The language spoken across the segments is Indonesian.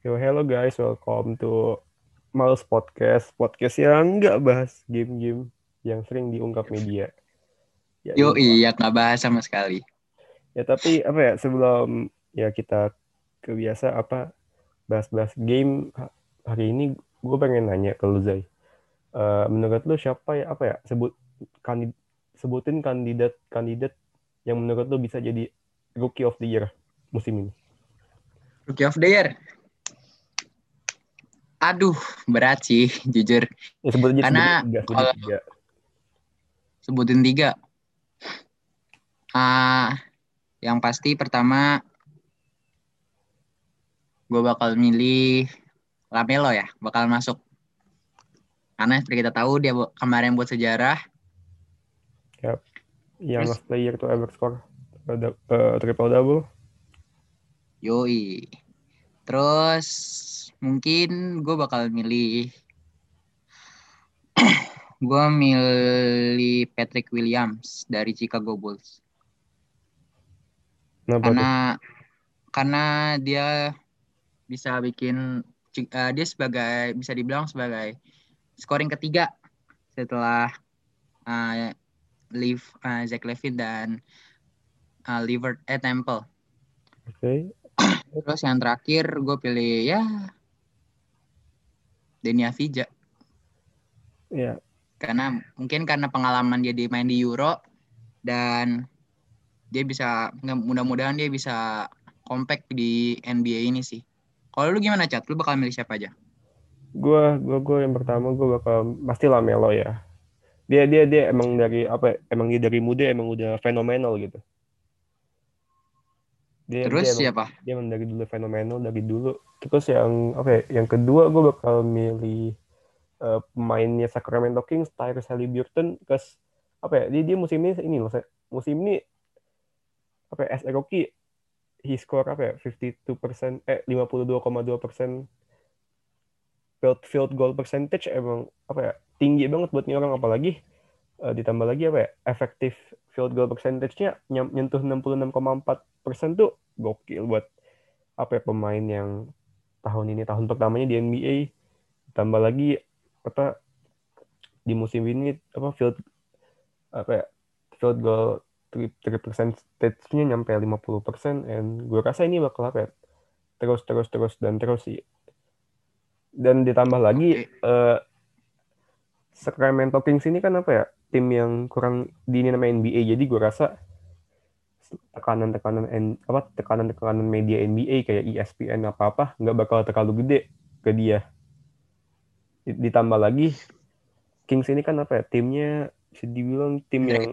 Yo, hello guys, welcome to Males Podcast. Podcast yang nggak bahas game-game yang sering diungkap media. Ya, Yo iya, nggak bahas sama sekali. Ya tapi apa ya sebelum ya kita kebiasa apa bahas-bahas game hari ini gue pengen nanya ke lu Zai. Uh, menurut lu siapa ya apa ya sebut kandid, sebutin kandidat-kandidat yang menurut lu bisa jadi rookie of the year musim ini? Rookie of the year. Aduh, berat sih, jujur. Ya, sebutin Karena sebutin tiga, sebutin kalau tiga. sebutin tiga. Uh, yang pasti pertama gue bakal milih Lamelo ya, bakal masuk. Karena seperti kita tahu dia kemarin buat sejarah. Yep. Yang Terus, player to ever score uh, triple double. Yoi. Terus mungkin gue bakal milih gue milih Patrick Williams dari Chicago Bulls. Kenapa karena tuh? karena dia bisa bikin uh, dia sebagai bisa dibilang sebagai scoring ketiga setelah uh, Leave uh, Zach Levine dan uh, Liver eh Temple. Oke. Okay. Terus yang terakhir gue pilih ya Denny Avija. Iya. Karena mungkin karena pengalaman dia di main di Euro dan dia bisa mudah-mudahan dia bisa compact di NBA ini sih. Kalau lu gimana Cat? Lu bakal milih siapa aja? Gue gue gue yang pertama gue bakal pasti Lamelo ya. Dia dia dia emang dari apa? Emang dia dari muda emang udah fenomenal gitu. Dia, Terus dia siapa? Dia emang dari dulu fenomenal dari dulu. Terus yang apa ya? Yang kedua gue bakal milih uh, pemainnya Sacramento Kings, Tyrese Halliburton. Terus apa ya? Dia dia musim ini ini loh. Musim ini apa ya? As a rookie he score apa ya? 52% eh 52,2% field field goal percentage emang apa ya? Tinggi banget buat nih orang apalagi uh, ditambah lagi apa ya? Efektif field goal percentage-nya nyentuh 66,4 persen tuh gokil buat apa ya pemain yang tahun ini tahun pertamanya di NBA tambah lagi apa di musim ini apa field apa ya field goal three percent stage-nya nyampe 50 persen and gue rasa ini bakal apa ya terus terus terus dan terus sih dan ditambah lagi okay. uh, eh, Sacramento Kings ini kan apa ya tim yang kurang di ini namanya NBA jadi gue rasa tekanan-tekanan apa tekanan-tekanan media NBA kayak ESPN apa apa nggak bakal terlalu gede ke dia. Ditambah lagi Kings ini kan apa ya timnya bisa dibilang tim yang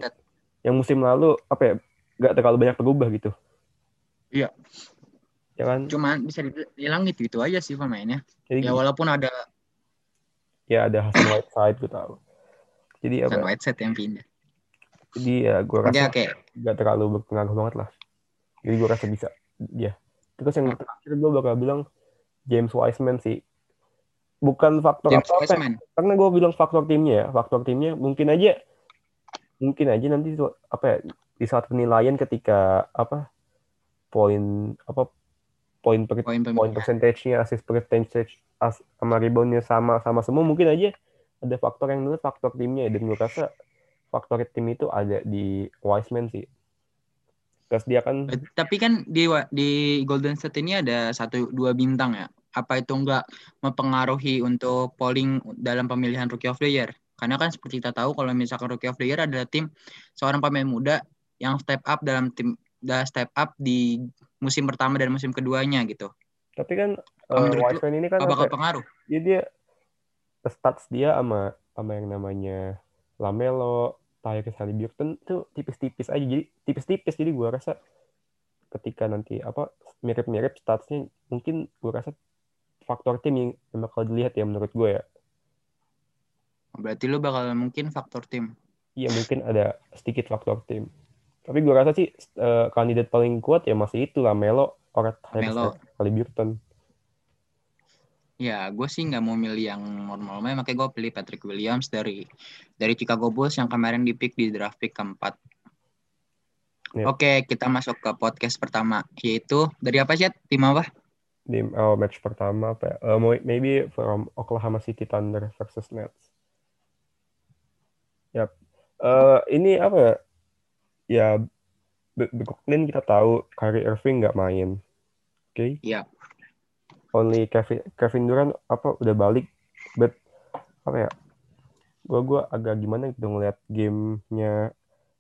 yang musim lalu apa ya nggak terlalu banyak berubah gitu. Iya. Ya kan? Cuman bisa dibilang gitu itu aja sih pemainnya. Jadi, ya walaupun ada ya ada Hasan Whiteside gue tahu jadi apa? Hasan Whiteside yang pindah. Jadi ya gue rasa okay, okay. gak terlalu berpengaruh banget lah. Jadi gue rasa bisa dia terus yang terakhir gue bakal bilang James Wiseman sih. Bukan faktor James apa, apa karena gue bilang faktor timnya ya. Faktor timnya mungkin aja mungkin aja nanti apa ya di saat penilaian ketika apa poin apa poin per, poin, poin percentage-nya assist percentage as, sama reboundnya sama sama semua mungkin aja ada faktor yang dulu faktor timnya dan gue rasa faktor tim itu ada di Wiseman sih. Terus dia kan tapi kan di di Golden State ini ada satu dua bintang ya. Apa itu enggak mempengaruhi untuk polling dalam pemilihan Rookie of the Year? Karena kan seperti kita tahu kalau misalkan Rookie of the Year adalah tim seorang pemain muda yang step up dalam tim dah step up di musim pertama dan musim keduanya gitu. Tapi kan uh, Wiseman ini kan bakal pengaruh. Dia dia stats dia sama sama yang namanya Lamelo, Tyrese Halliburton tuh tipis-tipis aja. Jadi tipis-tipis. Jadi gue rasa ketika nanti apa mirip-mirip statsnya mungkin gue rasa faktor tim yang, yang bakal dilihat ya menurut gue ya. Berarti lu bakal mungkin faktor tim. Iya mungkin ada sedikit faktor tim. Tapi gue rasa sih uh, kandidat paling kuat ya masih itu lah Melo Tyrese Halliburton Ya, gue sih nggak mau milih yang normal-normal, makanya gue pilih Patrick Williams dari dari Chicago Bulls yang kemarin di pick di draft pick keempat. Ya. Oke, kita masuk ke podcast pertama, yaitu dari apa sih? Tim apa? di oh, match pertama apa ya? Uh, maybe from Oklahoma City Thunder versus Nets. Yap. Uh, ini apa ya? Ya Brooklyn kita tahu Kyrie Irving nggak main. Oke. Okay? Iya. Only Kevin Kevin Durant apa udah balik, but apa ya? Gua gua agak gimana gitu ngeliat gamenya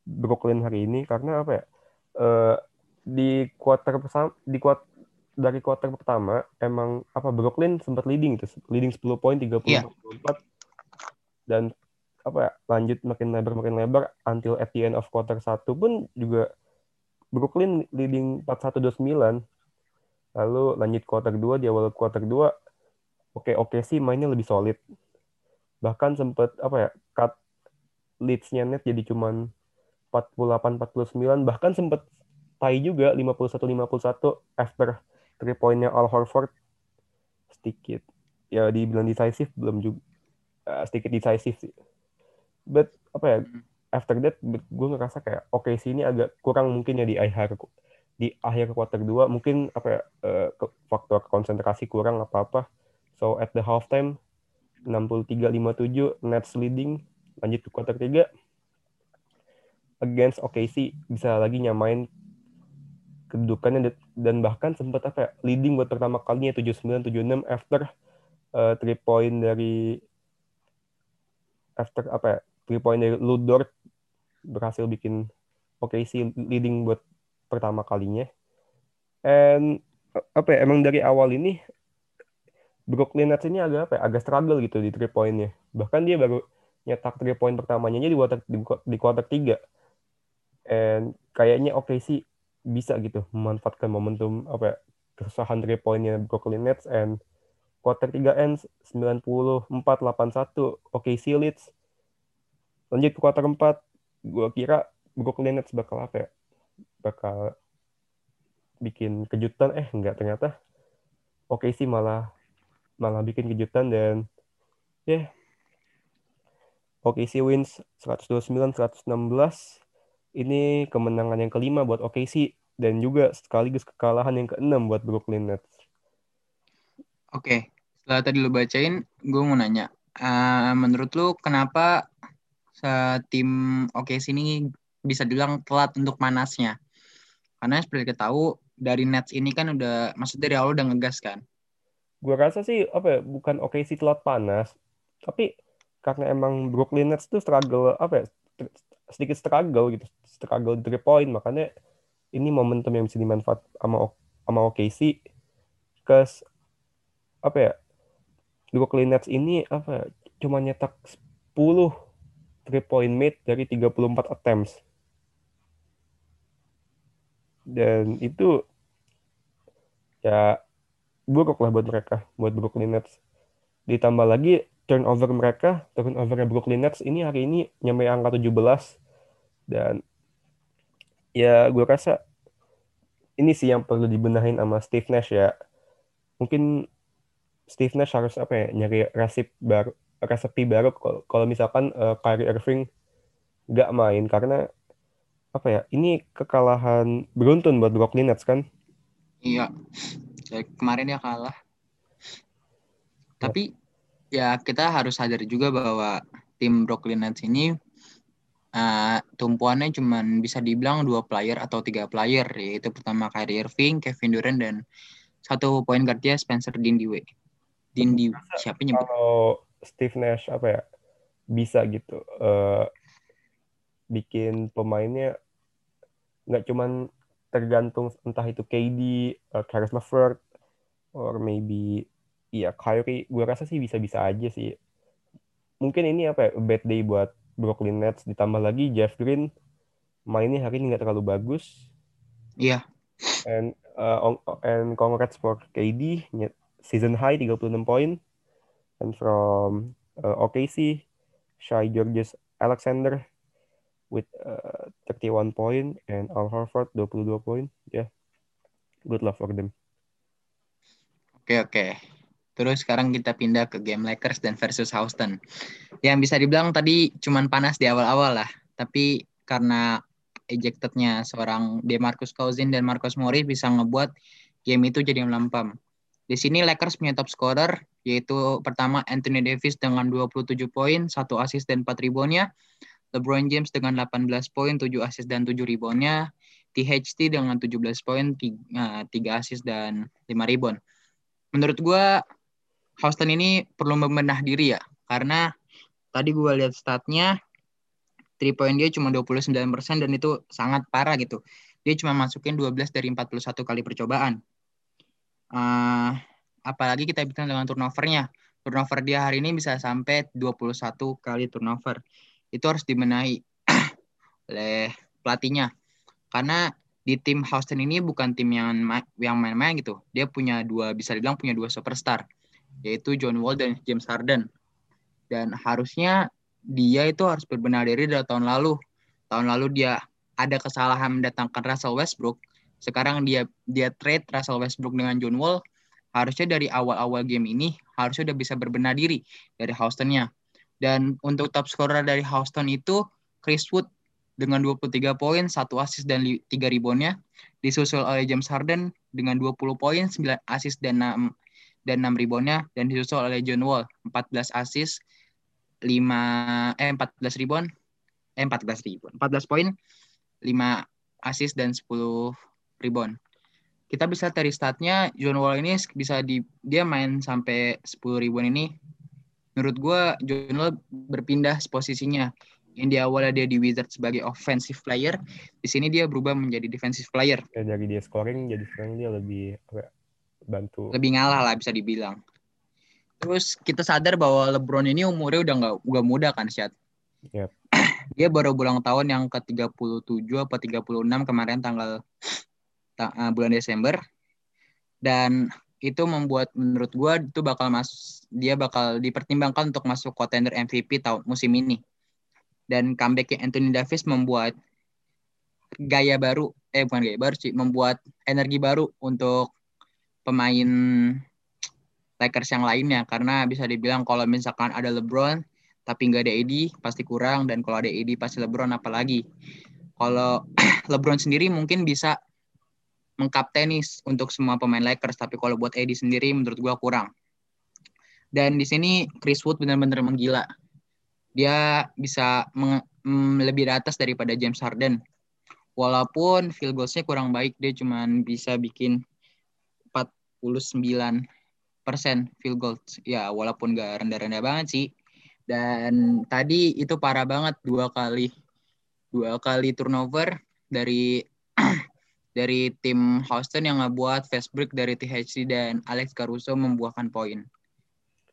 Brooklyn hari ini karena apa ya? Uh, di quarter pertama di quarter dari quarter pertama emang apa Brooklyn sempat leading tuh leading 10 poin 30 yeah. 24 dan apa ya, lanjut makin lebar makin lebar until at the end of quarter satu pun juga Brooklyn leading 41-29 lalu lanjut quarter 2 di awal quarter 2 oke okay, oke okay sih mainnya lebih solid. Bahkan sempat apa ya cut leads-nya net jadi cuman 48 49 bahkan sempat tie juga 51-51 after three pointnya Al Horford. Sedikit ya dibilang decisive belum juga uh, sedikit decisive sih. But apa ya hmm. after that gue ngerasa kayak oke okay, sih ini agak kurang mungkin ya di akhir di akhir quarter 2 mungkin apa ya uh, faktor konsentrasi kurang apa apa. So at the halftime 63-57 Nets leading. Lanjut ke quarter 3 against OKC bisa lagi nyamain kedudukannya dan bahkan sempat apa ya, leading buat pertama kalinya 79 76 after uh, point dari after apa ya, three point dari Ludort berhasil bikin OKC leading buat pertama kalinya. And apa ya, emang dari awal ini Brooklyn Nets ini agak apa ya, agak struggle gitu di three pointnya. Bahkan dia baru nyetak three point pertamanya di quarter di, di quarter 3. And kayaknya OKC bisa gitu memanfaatkan momentum apa ya, kesusahan three pointnya Brooklyn Nets and quarter 3 ends 94-81 OKC leads lanjut ke quarter 4 gue kira Brooklyn Nets bakal apa ya bakal bikin kejutan eh enggak ternyata OKC malah malah bikin kejutan dan ya yeah, OKC wins 129 116 ini kemenangan yang kelima buat OKC dan juga sekaligus kekalahan yang keenam buat Brooklyn Nets. Oke, setelah tadi lo bacain, gue mau nanya, uh, menurut lo kenapa tim OKC ini bisa dibilang telat untuk manasnya? Karena seperti kita tahu dari Nets ini kan udah, maksud dari awal udah ngegas kan? Gue rasa sih apa ya, bukan OKC telat panas, tapi karena emang Brooklyn Nets tuh struggle apa ya, sedikit struggle gitu struggle three point makanya ini momentum yang bisa dimanfaat sama sama OKC kes apa ya Brooklyn Nets ini apa ya, cuma nyetak 10 three point made dari 34 attempts dan itu ya buruk lah buat mereka buat Brooklyn Nets. Ditambah lagi turnover mereka turnovernya Brooklyn Nets ini hari ini nyampe angka 17 dan ya gue rasa ini sih yang perlu dibenahin sama Steve Nash ya. Mungkin Steve Nash harus apa ya nyari resep baru resepi baru. Kalau misalkan uh, Kyrie Irving nggak main karena apa ya ini kekalahan beruntun buat Brooklyn Nets kan iya kemarin ya kalah tapi ya kita harus sadar juga bahwa tim Brooklyn Nets ini uh, tumpuannya cuma bisa dibilang dua player atau tiga player yaitu pertama Kyrie Irving, Kevin Durant dan satu point guardnya Spencer Dinwiddie. Dinwiddie siapa nyebut? Kalau Steve Nash apa ya bisa gitu uh, bikin pemainnya nggak cuman tergantung entah itu KD, uh, Caris LeVert, or maybe ya Kyrie. Gue rasa sih bisa-bisa aja sih. Mungkin ini apa ya bad day buat Brooklyn Nets ditambah lagi Jeff Green mainnya hari ini nggak terlalu bagus. Iya. Yeah. And uh, and congrats for KD season high 36 poin. And from uh, OKC Shai Georges Alexander with uh, 31 point and Al Horford 22 poin. Ya. Yeah. Good luck for them. Oke okay, oke. Okay. Terus sekarang kita pindah ke game Lakers dan versus Houston. Yang bisa dibilang tadi cuman panas di awal-awal lah. Tapi karena ejectednya seorang DeMarcus Cousins dan Marcus Morris bisa ngebuat game itu jadi melempam. Di sini Lakers punya top scorer, yaitu pertama Anthony Davis dengan 27 poin, 1 assist dan 4 reboundnya. LeBron James dengan 18 poin, 7 assist dan 7 reboundnya. THT dengan 17 poin, 3, 3 assist dan 5 rebound. Menurut gue, Houston ini perlu membenah diri ya, karena tadi gue lihat statnya, 3 point dia cuma 29% dan itu sangat parah gitu. Dia cuma masukin 12 dari 41 kali percobaan. Uh, apalagi kita bicara dengan turnovernya. Turnover dia hari ini bisa sampai 21 kali turnover. Itu harus dibenahi oleh pelatihnya karena di tim Houston ini bukan tim yang yang main-main gitu. Dia punya dua bisa dibilang punya dua superstar yaitu John Wall dan James Harden. Dan harusnya dia itu harus berbenah diri dari tahun lalu. Tahun lalu dia ada kesalahan mendatangkan Russell Westbrook. Sekarang dia dia trade Russell Westbrook dengan John Wall. Harusnya dari awal-awal game ini harusnya udah bisa berbenah diri dari Houstonnya. Dan untuk top scorer dari Houston itu Chris Wood dengan 23 poin, 1 assist dan 3 reboundnya. Disusul oleh James Harden dengan 20 poin, 9 assist dan 6 dan 6 reboundnya dan disusul oleh John Wall 14 assist 5 eh 14 rebound eh 14 rebound 14 poin 5 assist dan 10 rebound. Kita bisa dari statnya John Wall ini bisa di dia main sampai 10 rebound ini menurut gue John Wall berpindah posisinya yang di awalnya dia di Wizards sebagai offensive player, di sini dia berubah menjadi defensive player. Ya, dari dia scoring jadi sekarang dia lebih apa, bantu. Lebih ngalah lah bisa dibilang. Terus kita sadar bahwa LeBron ini umurnya udah nggak udah muda kan, Syat. Yep. dia baru ulang tahun yang ke-37 apa 36 kemarin tanggal ta uh, bulan Desember. Dan itu membuat menurut gua itu bakal mas dia bakal dipertimbangkan untuk masuk contender MVP tahun musim ini. Dan comebacknya Anthony Davis membuat gaya baru eh bukan gaya baru sih membuat energi baru untuk pemain Lakers yang lainnya. Karena bisa dibilang kalau misalkan ada LeBron tapi nggak ada AD pasti kurang. Dan kalau ada AD pasti LeBron apalagi. Kalau LeBron sendiri mungkin bisa mengkaptenis untuk semua pemain Lakers tapi kalau buat AD sendiri menurut gua kurang dan di sini Chris Wood benar-benar menggila dia bisa mm, lebih di atas daripada James Harden. Walaupun field goals-nya kurang baik, dia cuma bisa bikin 49 persen field goals. Ya, walaupun gak rendah-rendah banget sih. Dan tadi itu parah banget dua kali dua kali turnover dari dari tim Houston yang ngebuat fast break dari THC dan Alex Caruso membuahkan poin.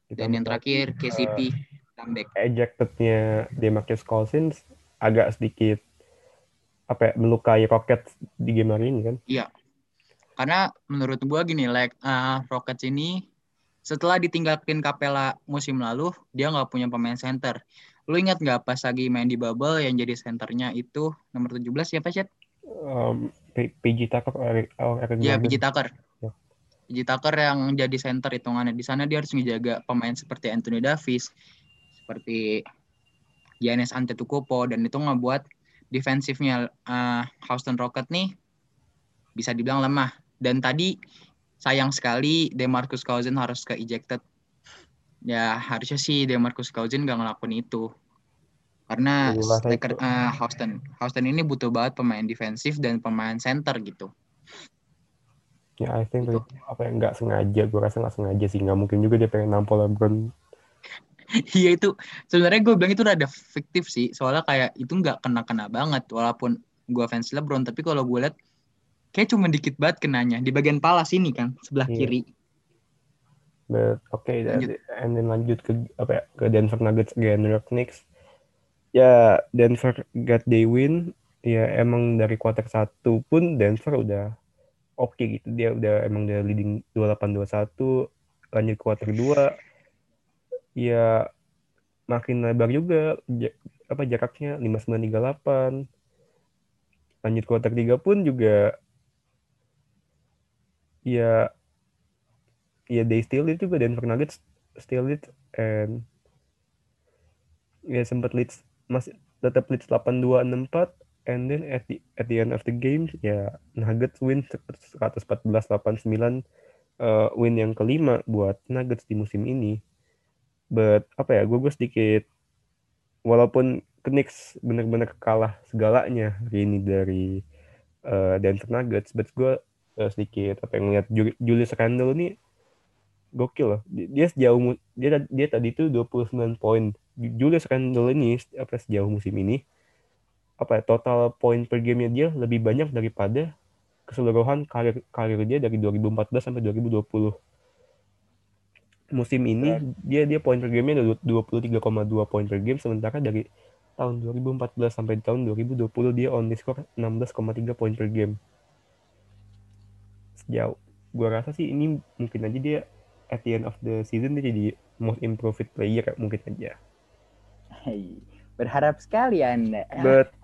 Dan yang terakhir KCP comeback. Ejectednya Demarcus Cousins agak sedikit apa ya, melukai Rockets di game hari ini kan? Iya. Karena menurut gua gini, like uh, Rockets ini setelah ditinggalkan Capella musim lalu, dia nggak punya pemain center. Lu ingat nggak pas lagi main di bubble yang jadi centernya itu nomor 17 siapa sih? Um, PG Tucker oh, Iya, PG Tucker. Ya. PG Tucker yang jadi center hitungannya. Di sana dia harus menjaga pemain seperti Anthony Davis, seperti Giannis Antetokounmpo dan itu ngebuat defensifnya uh, Houston Rockets nih bisa dibilang lemah. Dan tadi sayang sekali DeMarcus Cousins harus ke ejected. Ya harusnya sih DeMarcus Cousins gak ngelakuin itu. Karena Lakers, uh, Houston Houston ini butuh banget pemain defensif dan pemain center gitu. Ya, I think gitu. apa yang nggak sengaja, gue rasa nggak sengaja sih, nggak mungkin juga dia pengen nampol LeBron Iya itu sebenarnya gue bilang itu udah fiktif sih soalnya kayak itu nggak kena kena banget walaupun gue fans LeBron tapi kalau gue lihat kayak cuma dikit banget kenanya di bagian pala sini kan sebelah yeah. kiri. But okay, lanjut. and then lanjut ke apa ya ke Denver Nuggets New York Knicks. Ya Denver got they win. Ya emang dari kuarter satu pun Denver udah oke okay gitu. Dia udah emang udah leading 28-21 lanjut kuarter 2 ya makin lebar juga apa jaraknya 5938 lanjut kuarter 3 pun juga ya ya they still lead juga Denver Nuggets still lead and ya sempat lead masih tetap lead 82 64 and then at the at the end of the game ya Nuggets win 114 89 uh, win yang kelima buat Nuggets di musim ini. But apa ya, gue gue sedikit walaupun Knicks benar-benar kalah segalanya hari ini dari uh, Denver Nuggets, but gue uh, sedikit apa yang ngeliat Julius Randle ini gokil loh. Dia sejauh dia dia tadi itu 29 poin. Julius Randle ini apa sejauh musim ini apa ya, total poin per gamenya dia lebih banyak daripada keseluruhan karir karir dia dari 2014 sampai 2020. Musim ini Berat. dia dia poin per gamenya 23,2 poin per game sementara dari tahun 2014 sampai tahun 2020 dia only score 16,3 poin per game. Sejauh gua rasa sih ini mungkin aja dia at the end of the season dia jadi most improved player mungkin aja. Hey, berharap sekali Anda. But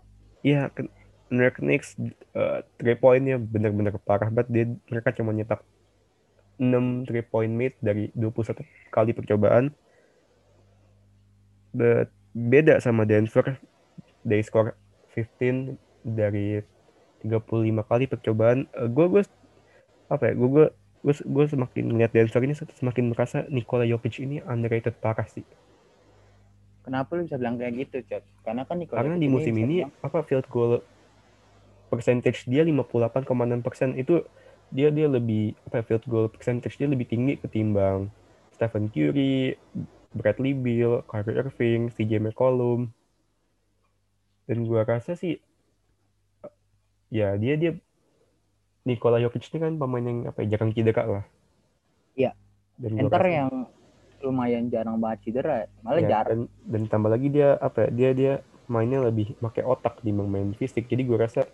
ya yeah, New Knicks uh, three pointnya benar-benar parah banget. Dia mereka cuma nyetak 6 three point made dari 21 kali percobaan. But beda sama Denver. They score 15 dari 35 kali percobaan. Uh, gue gue apa ya gue gue gue semakin melihat Denver ini semakin merasa Nikola Jokic ini underrated parah sih Kenapa lu bisa bilang kayak gitu, Cok? Karena kan Nikola Karena di musim ini, ini apa field goal percentage dia 58,6 persen itu dia dia lebih apa ya, field goal percentage dia lebih tinggi ketimbang Stephen Curry, Bradley Beal, Kyrie Irving, CJ McCollum. Dan gua rasa sih ya dia dia Nikola Jokic ini kan pemain yang apa ya, jarang cedera lah. Iya. Dan Enter rasa, yang lumayan jarang banget cedera, malah ya, jarang. Dan, dan tambah lagi dia apa ya, dia dia mainnya lebih pakai otak di main fisik. Jadi gue rasa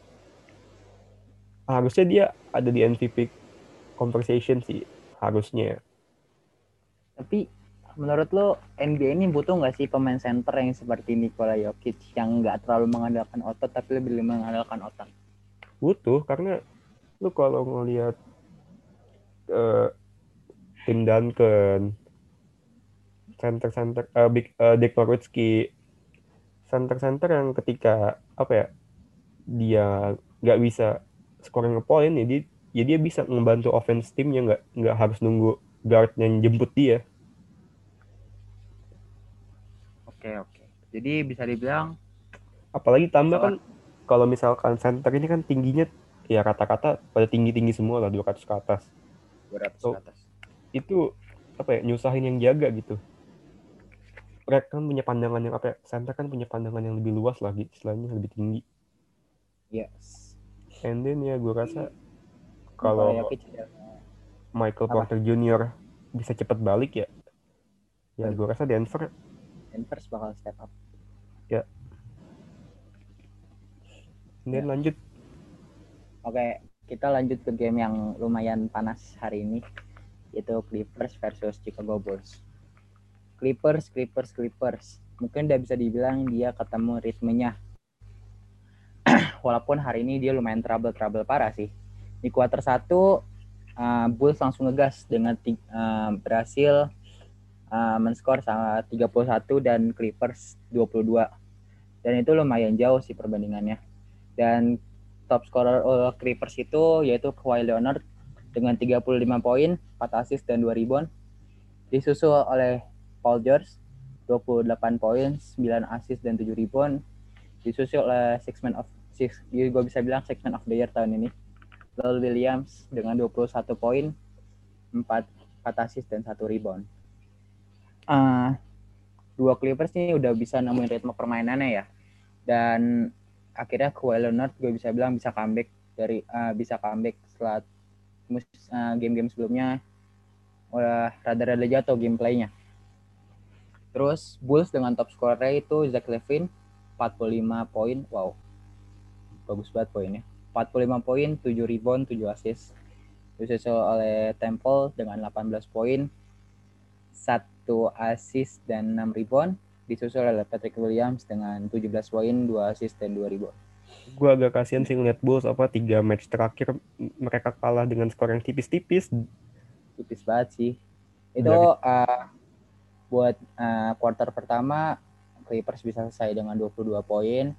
harusnya dia ada di MVP conversation sih harusnya. Tapi menurut lo NBA ini butuh nggak sih pemain center yang seperti Nikola Jokic yang nggak terlalu mengandalkan otot tapi lebih mengandalkan otak? Butuh karena lo kalau ngelihat uh, tim Duncan, center-center, uh, big, uh, Dick Nowitzki, center-center yang ketika apa ya dia nggak bisa scoring point ya dia ya dia bisa membantu offense timnya nggak nggak harus nunggu guard yang jemput dia. Oke oke. Jadi bisa dibilang apalagi tambah kan kalau misalkan center ini kan tingginya ya kata-kata pada tinggi-tinggi semua lah 200 ke atas. 200 so, ke atas. Itu apa ya nyusahin yang jaga gitu. Mereka kan punya pandangan yang apa ya, center kan punya pandangan yang lebih luas lagi, istilahnya lebih tinggi. Yes. And then ya gue rasa kalau Michael Apa? Porter Jr. bisa cepat balik ya ya gue rasa Denver. Denver bakal step up. Ya. Dan ya. lanjut. Oke kita lanjut ke game yang lumayan panas hari ini yaitu Clippers versus Chicago Bulls Clippers Clippers Clippers mungkin udah bisa dibilang dia ketemu ritmenya walaupun hari ini dia lumayan trouble-trouble parah sih. Di kuarter 1 uh, Bulls langsung ngegas dengan uh, berhasil uh, men-score sama 31 dan Clippers 22. Dan itu lumayan jauh sih perbandingannya. Dan top scorer Clippers itu yaitu Kawhi Leonard dengan 35 poin, 4 assist dan 2 rebound. Disusul oleh Paul George 28 poin, 9 assist dan 7 rebound. Disusul oleh six man of six, ya gue bisa bilang segmen of the year tahun ini. Lil Williams dengan 21 poin, 4, 4 assist dan 1 rebound. Uh, dua Clippers ini udah bisa nemuin ritme permainannya ya. Dan akhirnya Kawhi Leonard gue bisa bilang bisa comeback dari uh, bisa comeback setelah uh, game-game sebelumnya udah rada-rada jatuh gameplaynya. Terus Bulls dengan top scorer itu Zach Levine 45 poin. Wow, bagus banget poinnya. 45 poin 7 rebound 7 assist. Disusul oleh Temple dengan 18 poin 1 assist dan 6 rebound. Disusul oleh Patrick Williams dengan 17 poin 2 assist dan 2 rebound. Gue agak kasihan sih ngeliat Bulls apa tiga match terakhir mereka kalah dengan skor yang tipis-tipis. Tipis banget sih. Itu uh, buat uh, quarter pertama Clippers bisa selesai dengan 22 poin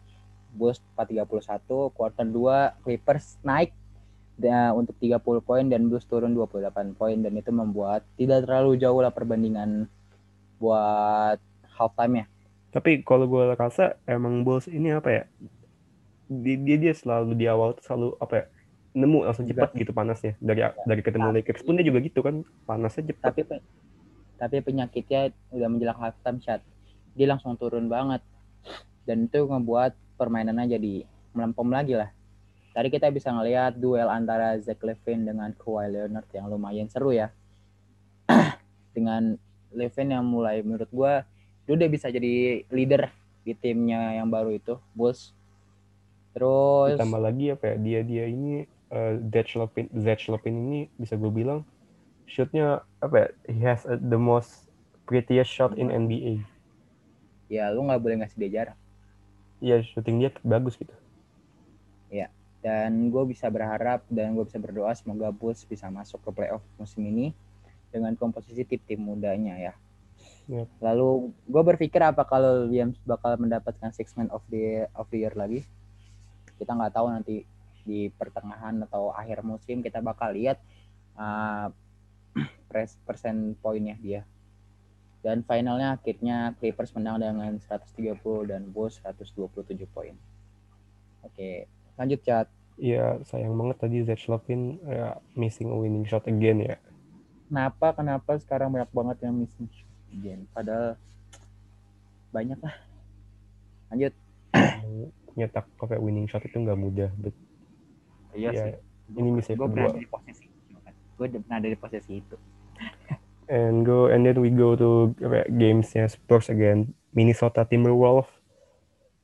Bulls 431, quarter 2 Clippers naik da- untuk 30 poin dan Bulls turun 28 poin dan itu membuat tidak terlalu jauh lah perbandingan buat halftime ya. Tapi kalau gue rasa emang Bulls ini apa ya? Dia dia, dia selalu di awal tuh selalu apa ya? Nemu langsung cepat gitu panasnya. Dari dari ketemu Lakers pun dia juga gitu kan, panasnya cepat. Tapi tapi penyakitnya udah menjelang halftime shot. Dia langsung turun banget. Dan itu ngebuat permainannya jadi melempem lagi lah. Tadi kita bisa ngelihat duel antara Zach Levine dengan Kawhi Leonard yang lumayan seru ya. dengan Levine yang mulai menurut gua dia udah bisa jadi leader di timnya yang baru itu, Bulls. Terus Ditambah lagi apa ya? Dia dia ini uh, Levine, Zach Levine ini bisa gue bilang shootnya apa ya? He has a- the most prettiest shot in NBA. ya lu nggak boleh ngasih dia jarak. Iya, shooting dia bagus gitu. dan gue bisa berharap dan gue bisa berdoa semoga Bulls bisa masuk ke playoff musim ini dengan komposisi tim-tim mudanya ya. Yep. Lalu gue berpikir apa kalau Williams bakal mendapatkan six man of the of the year lagi? Kita nggak tahu nanti di pertengahan atau akhir musim kita bakal lihat uh, persen poinnya dia. Dan finalnya akhirnya Clippers menang dengan 130 dan Bulls 127 poin. Oke, lanjut chat. Iya, sayang banget tadi Zach Levine ya, missing a winning shot again ya. kenapa kenapa sekarang banyak banget yang missing shot again padahal banyak lah lanjut Nyetak ya, winning shot itu nggak mudah, but iya ya, ini miss ya gue pernah kedua. ada di posisi kan gue pernah ada di posisi itu And go and then we go to ya, gamesnya Spurs again Minnesota Timberwolves.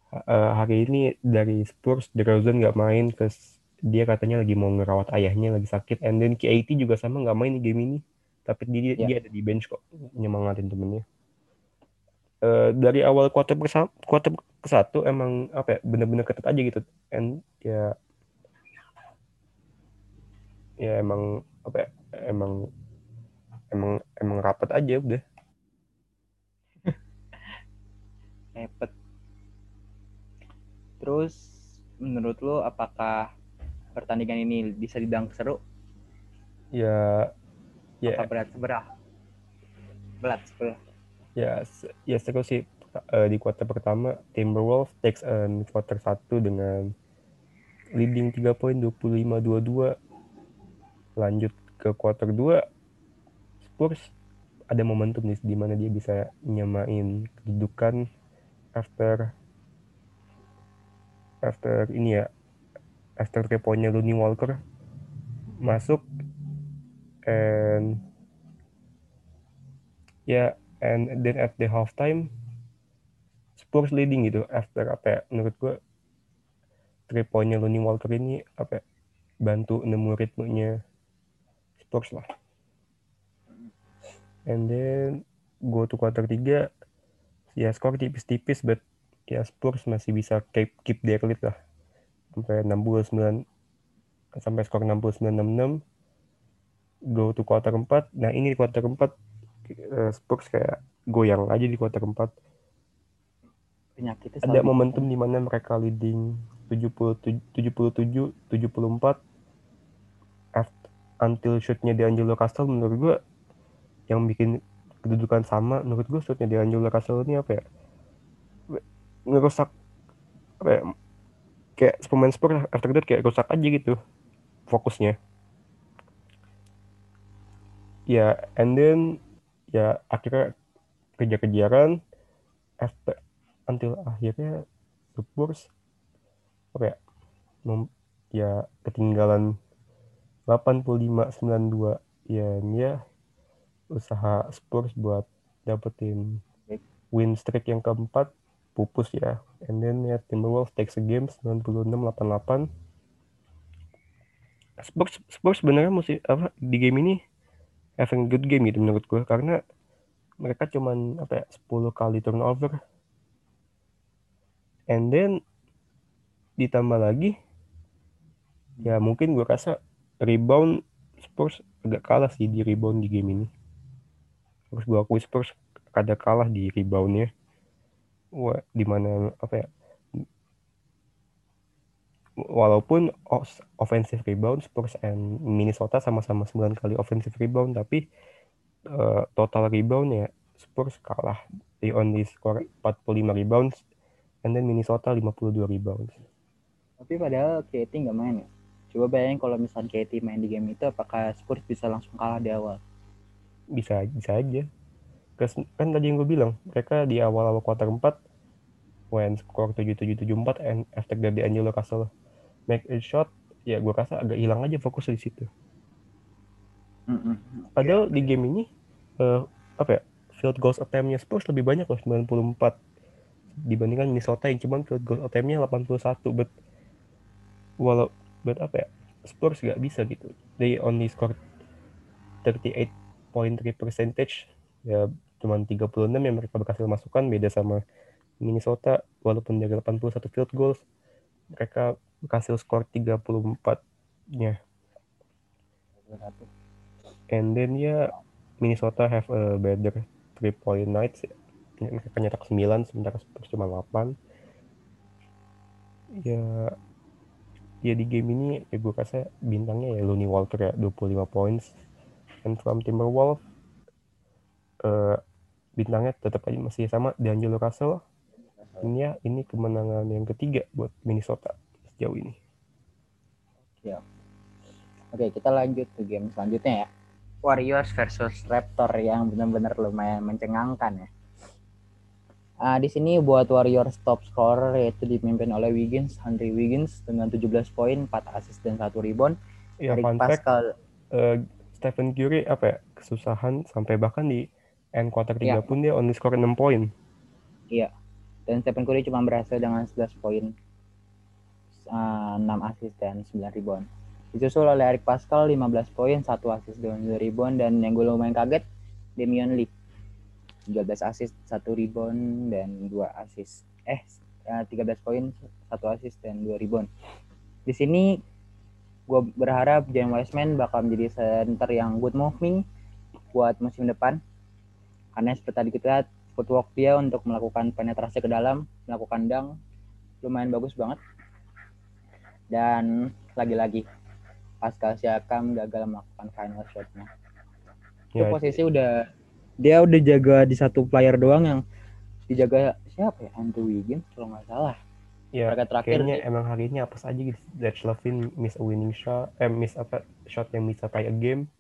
Uh, hari ini dari Spurs DeRozan nggak main terus dia katanya lagi mau ngerawat ayahnya lagi sakit and then KAT juga sama nggak main di game ini tapi dia Ya. dia ada di bench kok nyemangatin temennya Eh, dari awal quarter persa- quarter ke satu emang apa ya bener-bener ketat aja gitu and ya ya emang apa ya emang emang emang rapet aja udah. Repet terus menurut lo apakah pertandingan ini bisa dibilang seru? Ya ya. Apa berat? Sebelah berat sebelah ya ya seru sih. Eh, di kuarter pertama Timberwolves takes on kuarter 1 dengan leading 3 poin 25-22 lanjut ke kuarter 2 Spurs ada momentum nih di mana dia bisa nyamain kedudukan after after ini ya after pointnya Looney Walker masuk and ya and then at the halftime Spurs leading gitu after apa ya menurut gue three pointnya Looney Walker ini apa ya, bantu nemu ritmenya Spurs lah and then go to quarter 3 ya skor tipis-tipis but ya Spurs masih bisa keep, keep their lead lah. Sampai 69 sampai skor 69-66 go to quarter 4 nah ini di quarter 4 eh, Spurs kayak goyang aja di quarter 4 penyakitnya ada momentum di mana mereka leading 77 77 74 Aft- until shootnya di Angelo Castle menurut gua yang bikin kedudukan sama menurut gua shootnya Angelo Castle ini apa ya? Ngerusak apa ya kayak pemain Spurs after that kayak rusak aja gitu fokusnya. Ya and then ya akhirnya kejar-kejaran after until akhirnya Spurs apa ya mem- ya ketinggalan 85-92 ya ya usaha Spurs buat dapetin win streak yang keempat pupus ya. And then ya Timberwolves takes a game 96-88 Spurs Spurs sebenarnya mesti apa di game ini having good game gitu menurut gue karena mereka cuman apa ya 10 kali turnover. And then ditambah lagi ya mungkin gue rasa rebound Spurs agak kalah sih di rebound di game ini harus gue akui Spurs ada kalah di reboundnya wah di mana apa ya walaupun offensive rebound Spurs and Minnesota sama-sama 9 kali offensive rebound tapi uh, total rebound ya Spurs kalah di only score 45 rebounds and then Minnesota 52 rebounds. Tapi padahal KT nggak main ya. Coba bayangin kalau misalnya KT main di game itu apakah Spurs bisa langsung kalah di awal? Bisa bisa aja. Terus kan tadi yang gue bilang, mereka di awal-awal kuarter 4 when score 7774 and after dari Angelo Russell make a shot, ya gue rasa agak hilang aja fokus di situ. Mm-mm. Padahal di game ini eh, apa ya? Field goals attempt-nya Spurs lebih banyak loh 94 dibandingkan Minnesota yang cuma field goal attempt-nya 81 but walau but apa ya? Spurs gak bisa gitu. They only score 38.3 percentage ya cuman 36 yang mereka berhasil masukkan beda sama Minnesota walaupun dari 81 field goals mereka berhasil skor 34 nya and then ya Minnesota have a better three point nights mereka nyetak 9 sementara Spurs cuma 8 ya ya di game ini ya gue rasa bintangnya ya Looney Walker ya 25 points and from Timberwolves eh, bintangnya tetap aja masih sama D'Angelo Russell ini ya ini kemenangan yang ketiga buat Minnesota sejauh ini Oke, kita lanjut ke game selanjutnya ya. Warriors versus Raptor yang benar-benar lumayan mencengangkan ya. Ah, di sini buat Warriors top scorer yaitu dipimpin oleh Wiggins, Henry Wiggins dengan 17 poin, 4 assist dan 1 rebound. ya Eric fun fact Pascal eh, Stephen Curry apa ya kesusahan sampai bahkan di end quarter 3 Iya. pun dia only score 6 poin dan Stephen Curry cuma berhasil dengan 11 poin, ah, 6 assist dan 9 rebound. Disusul oleh Eric Pascal 15 poin, 1 assist dan 2 rebound dan yang gue lumayan kaget Damian Lee 13 assist, 1 rebound dan 2 assist. Eh, eh, 13 poin, 1 assist dan 2 rebound. Di sini gue berharap James Wiseman bakal menjadi center yang good moving buat musim depan. Karena seperti tadi kita lihat footwork dia untuk melakukan penetrasi ke dalam, melakukan dunk lumayan bagus banget. Dan lagi-lagi Pascal Siakam gagal melakukan final shotnya. Itu ya posisi udah dia udah jaga di satu player doang yang dijaga siapa ya Andrew Wiggins kalau nggak salah. Ya Mereka terakhir kayaknya emang hari ini apa saja gitu Zach Lavin miss a winning shot eh miss apa shot yang bisa tie a game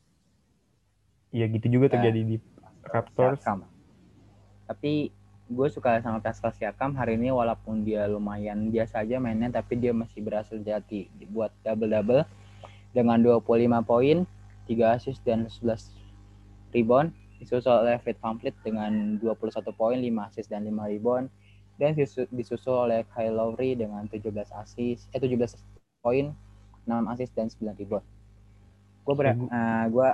ya gitu juga Ya. terjadi di Raptors Siakam. Tapi gue suka sama Pascal Siakam hari ini walaupun dia lumayan biasa aja mainnya tapi dia masih berhasil jadi buat double double dengan 25 poin, 3 assist dan 11 rebound. Disusul oleh Fred VanVleet dengan 21 poin, 5 assist dan 5 rebound dan disu- disusul oleh Kyle Lowry dengan 17 assist, eh 17 poin, 6 assist dan 9 rebound. Gue ber Hmm. eh, gua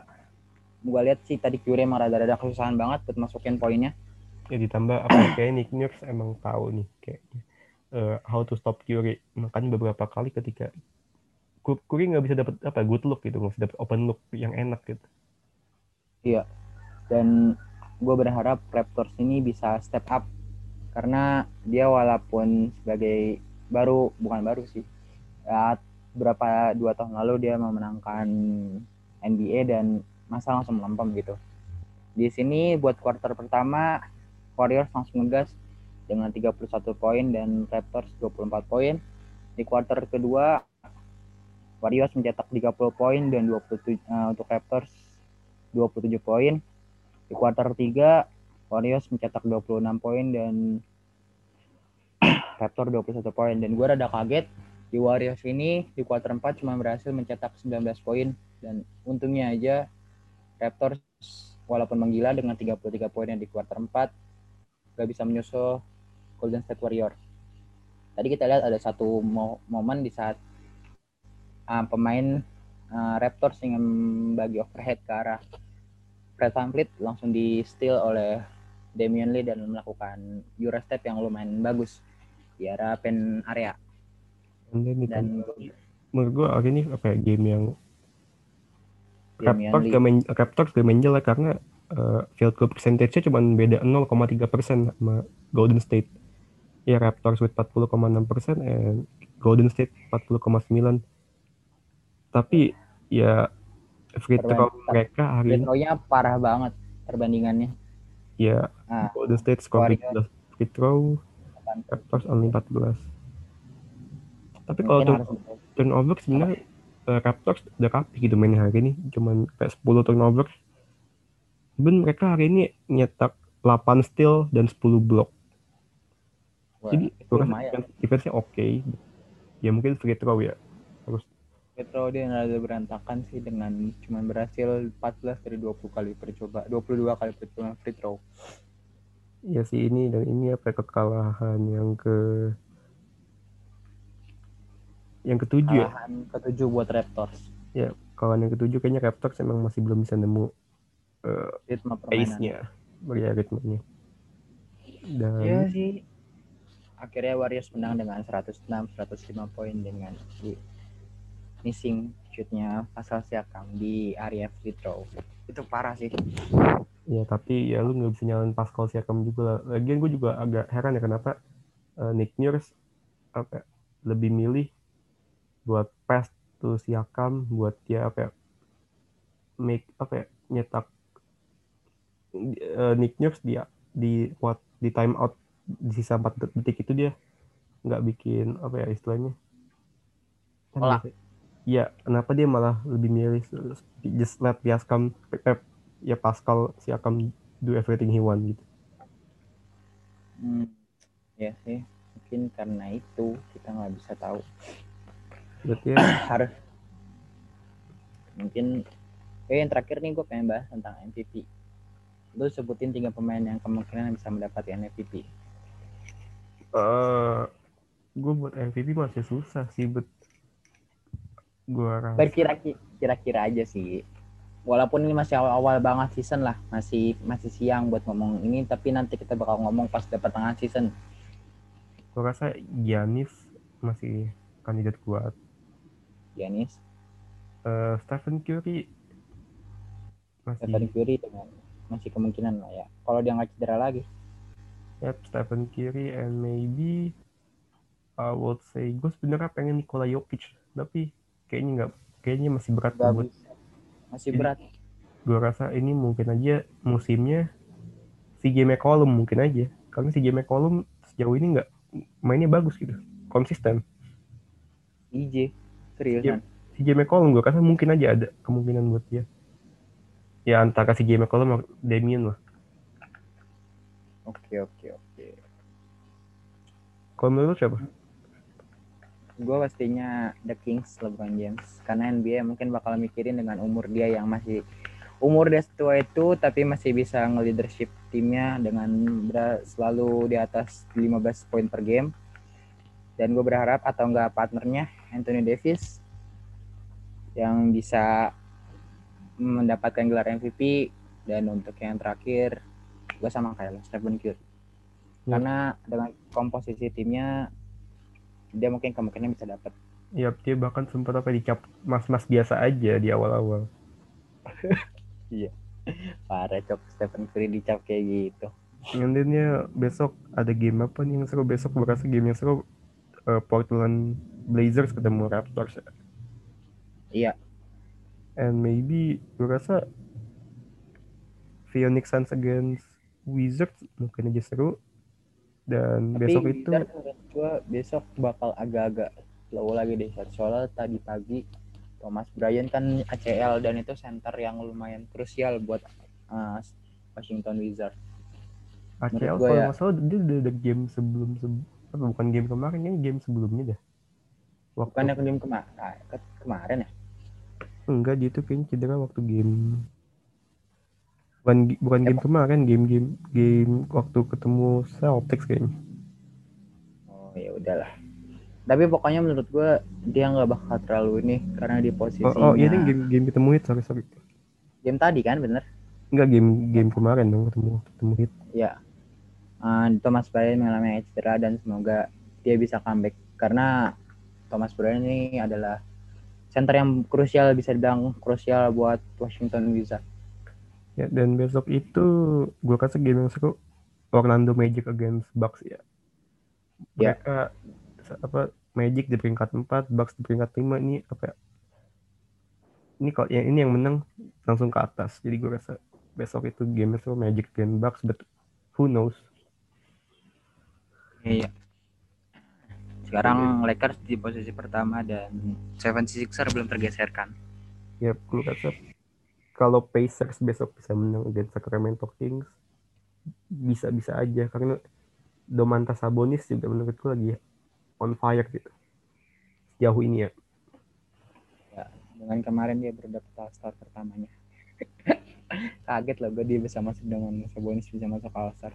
gua lihat sih tadi Curry emang rada-rada kesusahan banget buat masukin poinnya. ya ditambah apa ya, kayak Nick Nurse emang tahu nih kayaknya eh, how to stop Curry makanya beberapa kali ketika Cu- Curry nggak bisa dapat apa good look gitu nggak bisa dapat open look yang enak gitu Dan gue berharap Raptors ini bisa step up karena dia walaupun sebagai baru bukan baru sih ya, berapa dua tahun lalu dia memenangkan NBA dan masa langsung melempem gitu. Di sini buat quarter pertama Warriors langsung ngegas dengan 31 poin dan Raptors 24 poin. Di quarter kedua Warriors mencetak 30 poin dan 27 eh, untuk Raptors 27 poin. Di quarter 3 Warriors mencetak 26 poin dan Raptor 21 poin dan gue rada kaget di Warriors ini di quarter 4 cuma berhasil mencetak 19 poin dan untungnya aja Raptors walaupun menggila dengan 33 poin di quarter 4 gak bisa menyusul Golden State Warriors. Tadi kita lihat ada satu mo- momen di saat uh, pemain uh, Raptors yang membagi overhead ke arah Fred VanVleet langsung di steal oleh Damian Lee dan melakukan Eurostep yang lumayan bagus di arah pen area and then dan menurut gue hari ini apa ya, game yang Raptors gak main Raptors gak main jelek karena eh, field goal percentage-nya cuma beda 0,3 persen sama Golden State. Ya Raptors with 40,6 persen and Golden State 40,9 tapi ya free throw mereka hari Free ini throw-nya parah banget perbandingannya. Ya Ah, Golden State Warriors. 17 free throw Raptors only 14 tapi kalau turn- turnover sebenarnya eh, Raptors udah rapi gitu mainnya hari ini. Cuman kayak 10 turnover Ben mereka hari ini nyetak 8 steal dan 10 block. Wah, jadi itu gue rasa defense-nya oke. Ya mungkin free throw ya throw dia rada berantakan sih dengan cuma berhasil 14 dari 20 kali percoba, 22 kali percoba free throw. ya sih ini dan ini apa ya, kekalahan yang ke yang ketujuh ya Kalahan ketujuh buat Raptors. kawan yang ketujuh kayaknya Raptors emang masih belum bisa nemu eh, Ritme pace-nya ya ritmenya dan Iya sih. Akhirnya Warriors menang dengan 106 105 poin dengan missing shootnya Pascal Siakam di area free throw. Itu parah sih. ya tapi ya lu nggak bisa nyalain Pascal Siakam juga lah. lagian gue juga agak heran ya kenapa eh, Nick Nurse apa ya, lebih milih buat pass tuh Siakam buat dia apa ya make apa ya nyetak eh, Nick Nurse dia di kuat di time out di sisa 4 detik itu dia nggak bikin apa ya istilahnya Kan Iya, kenapa dia malah lebih milih just let Siakam eh, ya Pascal Siakam do everything he want gitu. Hmm, ya sih. Mungkin karena itu kita nggak bisa tahu. Berarti ya, Harus mungkin eh yang terakhir nih gue pengen bahas tentang MVP. Lu sebutin tiga pemain yang kemungkinan bisa mendapatkan MVP. eh gue buat MVP masih susah sih, bet gue rasa Berkira-kira kira-kira aja sih. Walaupun ini masih awal-awal banget season lah, masih masih siang buat ngomong ini, tapi nanti kita bakal ngomong pas di pertengahan season. gue rasa Giannis masih kandidat kuat. Giannis, Eh Stephen Curry masih Stephen Curry dengan masih kemungkinan lah ya. Kalau dia nggak cedera lagi, Yep, Stephen Curry and maybe I would say gue sebenarnya pengen Nikola Jokic tapi kayaknya nggak kayaknya masih berat nggak buat bisa. Masih Jadi- berat. gue rasa ini mungkin aja musimnya si J McCollum mungkin aja karena si J McCollum sejauh ini nggak mainnya bagus gitu konsisten IJ, seriusan. si J McCollum gue rasa mungkin aja ada kemungkinan buat dia ya antara si J McCollum sama Damien lah Oke oke oke. kalau menurut siapa Gue pastinya The Kings LeBron James karena NBA mungkin bakal mikirin dengan umur dia yang masih umur dia setua itu tapi masih bisa nge-leadership timnya dengan selalu di atas 15 poin per game. Dan gue berharap atau enggak partnernya Anthony Davis yang bisa mendapatkan gelar MVP dan untuk yang terakhir gue sama kayak Stephen Curry. Ya. Karena dengan komposisi timnya dia mungkin kemungkinan bisa dapat ya dia bahkan sempat apa dicap mas-mas biasa aja di awal-awal. Parah cok. Stephen Curry dicap kayak gitu. Nantinya besok ada game apa nih yang seru? Besok gue rasa game yang seru eh, Portland Blazers ketemu Raptors. Ya. iya. And maybe gue rasa Phoenix Suns against Wizards mungkin aja seru. Dan tapi besok itu Wizards gua besok bakal agak-agak slow lagi deh soalnya tadi pagi Thomas Bryant kan ACL dan itu center yang lumayan krusial buat uh, Washington Wizards. ACL kalau ya. nggak salah dia udah ada game sebelum sebelum bukan game kemarin kan game sebelumnya dah. Waktu bukan yang game kema ah, ke- kemarin ya? Enggak dia tuh kayaknya cedera waktu game bukan bukan game kemarin game game game waktu ketemu Celtics kayaknya ya udahlah. Tapi pokoknya menurut gua dia nggak bakal terlalu ini karena di posisinya oh, oh iya deh game game ketemu hit sorry sorry. Game tadi kan bener? Enggak game game kemarin dong ketemu ketemu hit. Ya uh, Thomas Bryant mengalami cedera dan semoga dia bisa comeback. Karena Thomas Bryant ini adalah center yang krusial bisa dibilang krusial buat Washington Wizards. Ya, dan besok itu gue rasa game yang seru Orlando Magic against Bucks ya. Ya. Mereka apa Magic di peringkat 4, Bucks di peringkat 5 ini apa ya? Ini kalau ya ini yang menang langsung ke atas. Jadi gue rasa besok itu game itu Magic dan Bucks, but who knows? Iya. Sekarang Lakers di posisi pertama dan 76er belum tergeserkan. Ya, gue rasa kalau Pacers besok bisa menang against Sacramento Kings, bisa-bisa aja karena Domantas Sabonis juga menurutku lagi on fire gitu. Sejauh ini ya. Ya, dengan kemarin dia baru dapat All-Star pertamanya. Kaget loh gue dia bisa masuk dengan Sabonis bisa masuk All-Star.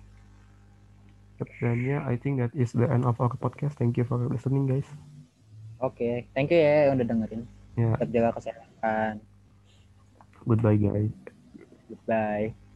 Dan ya, I think that is the end of our podcast. Thank you for listening, guys. Oke, thank you ya yang udah dengerin. Ya, Tetap jaga kesehatan. goodbye, guys. Goodbye.